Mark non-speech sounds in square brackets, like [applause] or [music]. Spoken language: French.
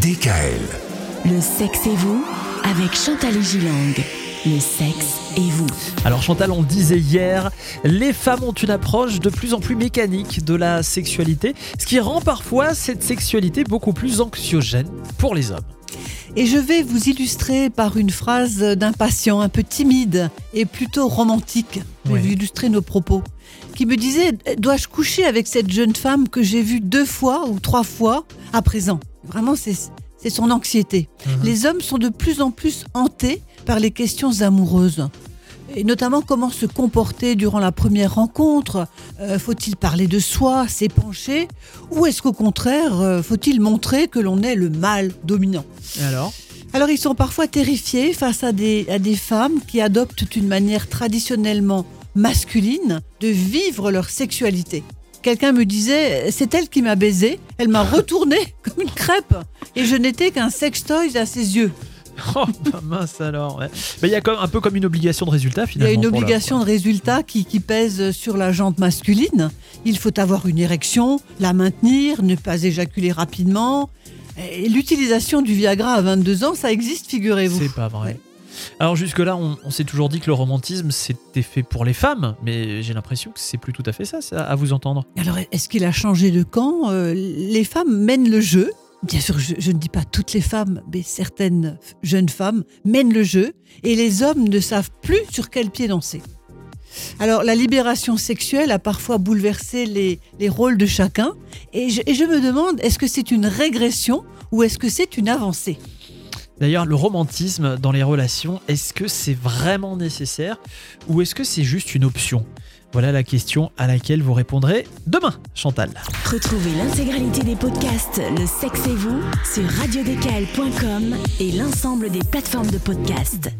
DKL. Le sexe et vous avec Chantal et Gilang. Le sexe et vous. Alors Chantal, on le disait hier, les femmes ont une approche de plus en plus mécanique de la sexualité, ce qui rend parfois cette sexualité beaucoup plus anxiogène pour les hommes. Et je vais vous illustrer par une phrase d'un patient un peu timide et plutôt romantique. Je vais vous illustrer nos propos. Qui me disait Dois-je coucher avec cette jeune femme que j'ai vue deux fois ou trois fois à présent? Vraiment, c'est. Son anxiété. Les hommes sont de plus en plus hantés par les questions amoureuses. Et notamment comment se comporter durant la première rencontre. Euh, faut-il parler de soi, s'épancher? Ou est-ce qu'au contraire, euh, faut-il montrer que l'on est le mâle dominant? Et alors? Alors ils sont parfois terrifiés face à des, à des femmes qui adoptent une manière traditionnellement masculine de vivre leur sexualité. Quelqu'un me disait, c'est elle qui m'a baisé, elle m'a retourné [laughs] comme une crêpe et je n'étais qu'un sextoy à ses yeux. [laughs] Oh bah mince alors. ouais. Bah, Il y a comme, un peu comme une obligation de résultat Il y finalement. a une obligation de résultat qui, qui pèse sur la jante masculine. Il faut avoir une érection, la maintenir, ne pas éjaculer rapidement. L'utilisation du Viagra à 22 ans, ça existe, figurez-vous. C'est pas vrai. Ouais. Alors jusque-là, on, s'est toujours dit que le romantisme c'était fait pour les femmes, mais j'ai l'impression que c'est plus tout à fait ça, à vous entendre. Alors, est-ce qu'il a changé de camp? Euh, Les femmes mènent le jeu. Bien sûr, je, ne dis pas toutes les femmes, mais certaines jeunes femmes mènent le jeu et les hommes ne savent plus sur quel pied danser. Alors, la libération sexuelle a parfois bouleversé les, les rôles de chacun et je me demande, est-ce que c'est une régression ou est-ce que c'est une avancée? D'ailleurs, le romantisme dans les relations, est-ce que c'est vraiment nécessaire ou est-ce que c'est juste une option? Voilà la question à laquelle vous répondrez demain, Chantal. Retrouvez l'intégralité des podcasts Le sexe et vous sur radiodkl.com et l'ensemble des plateformes de podcasts.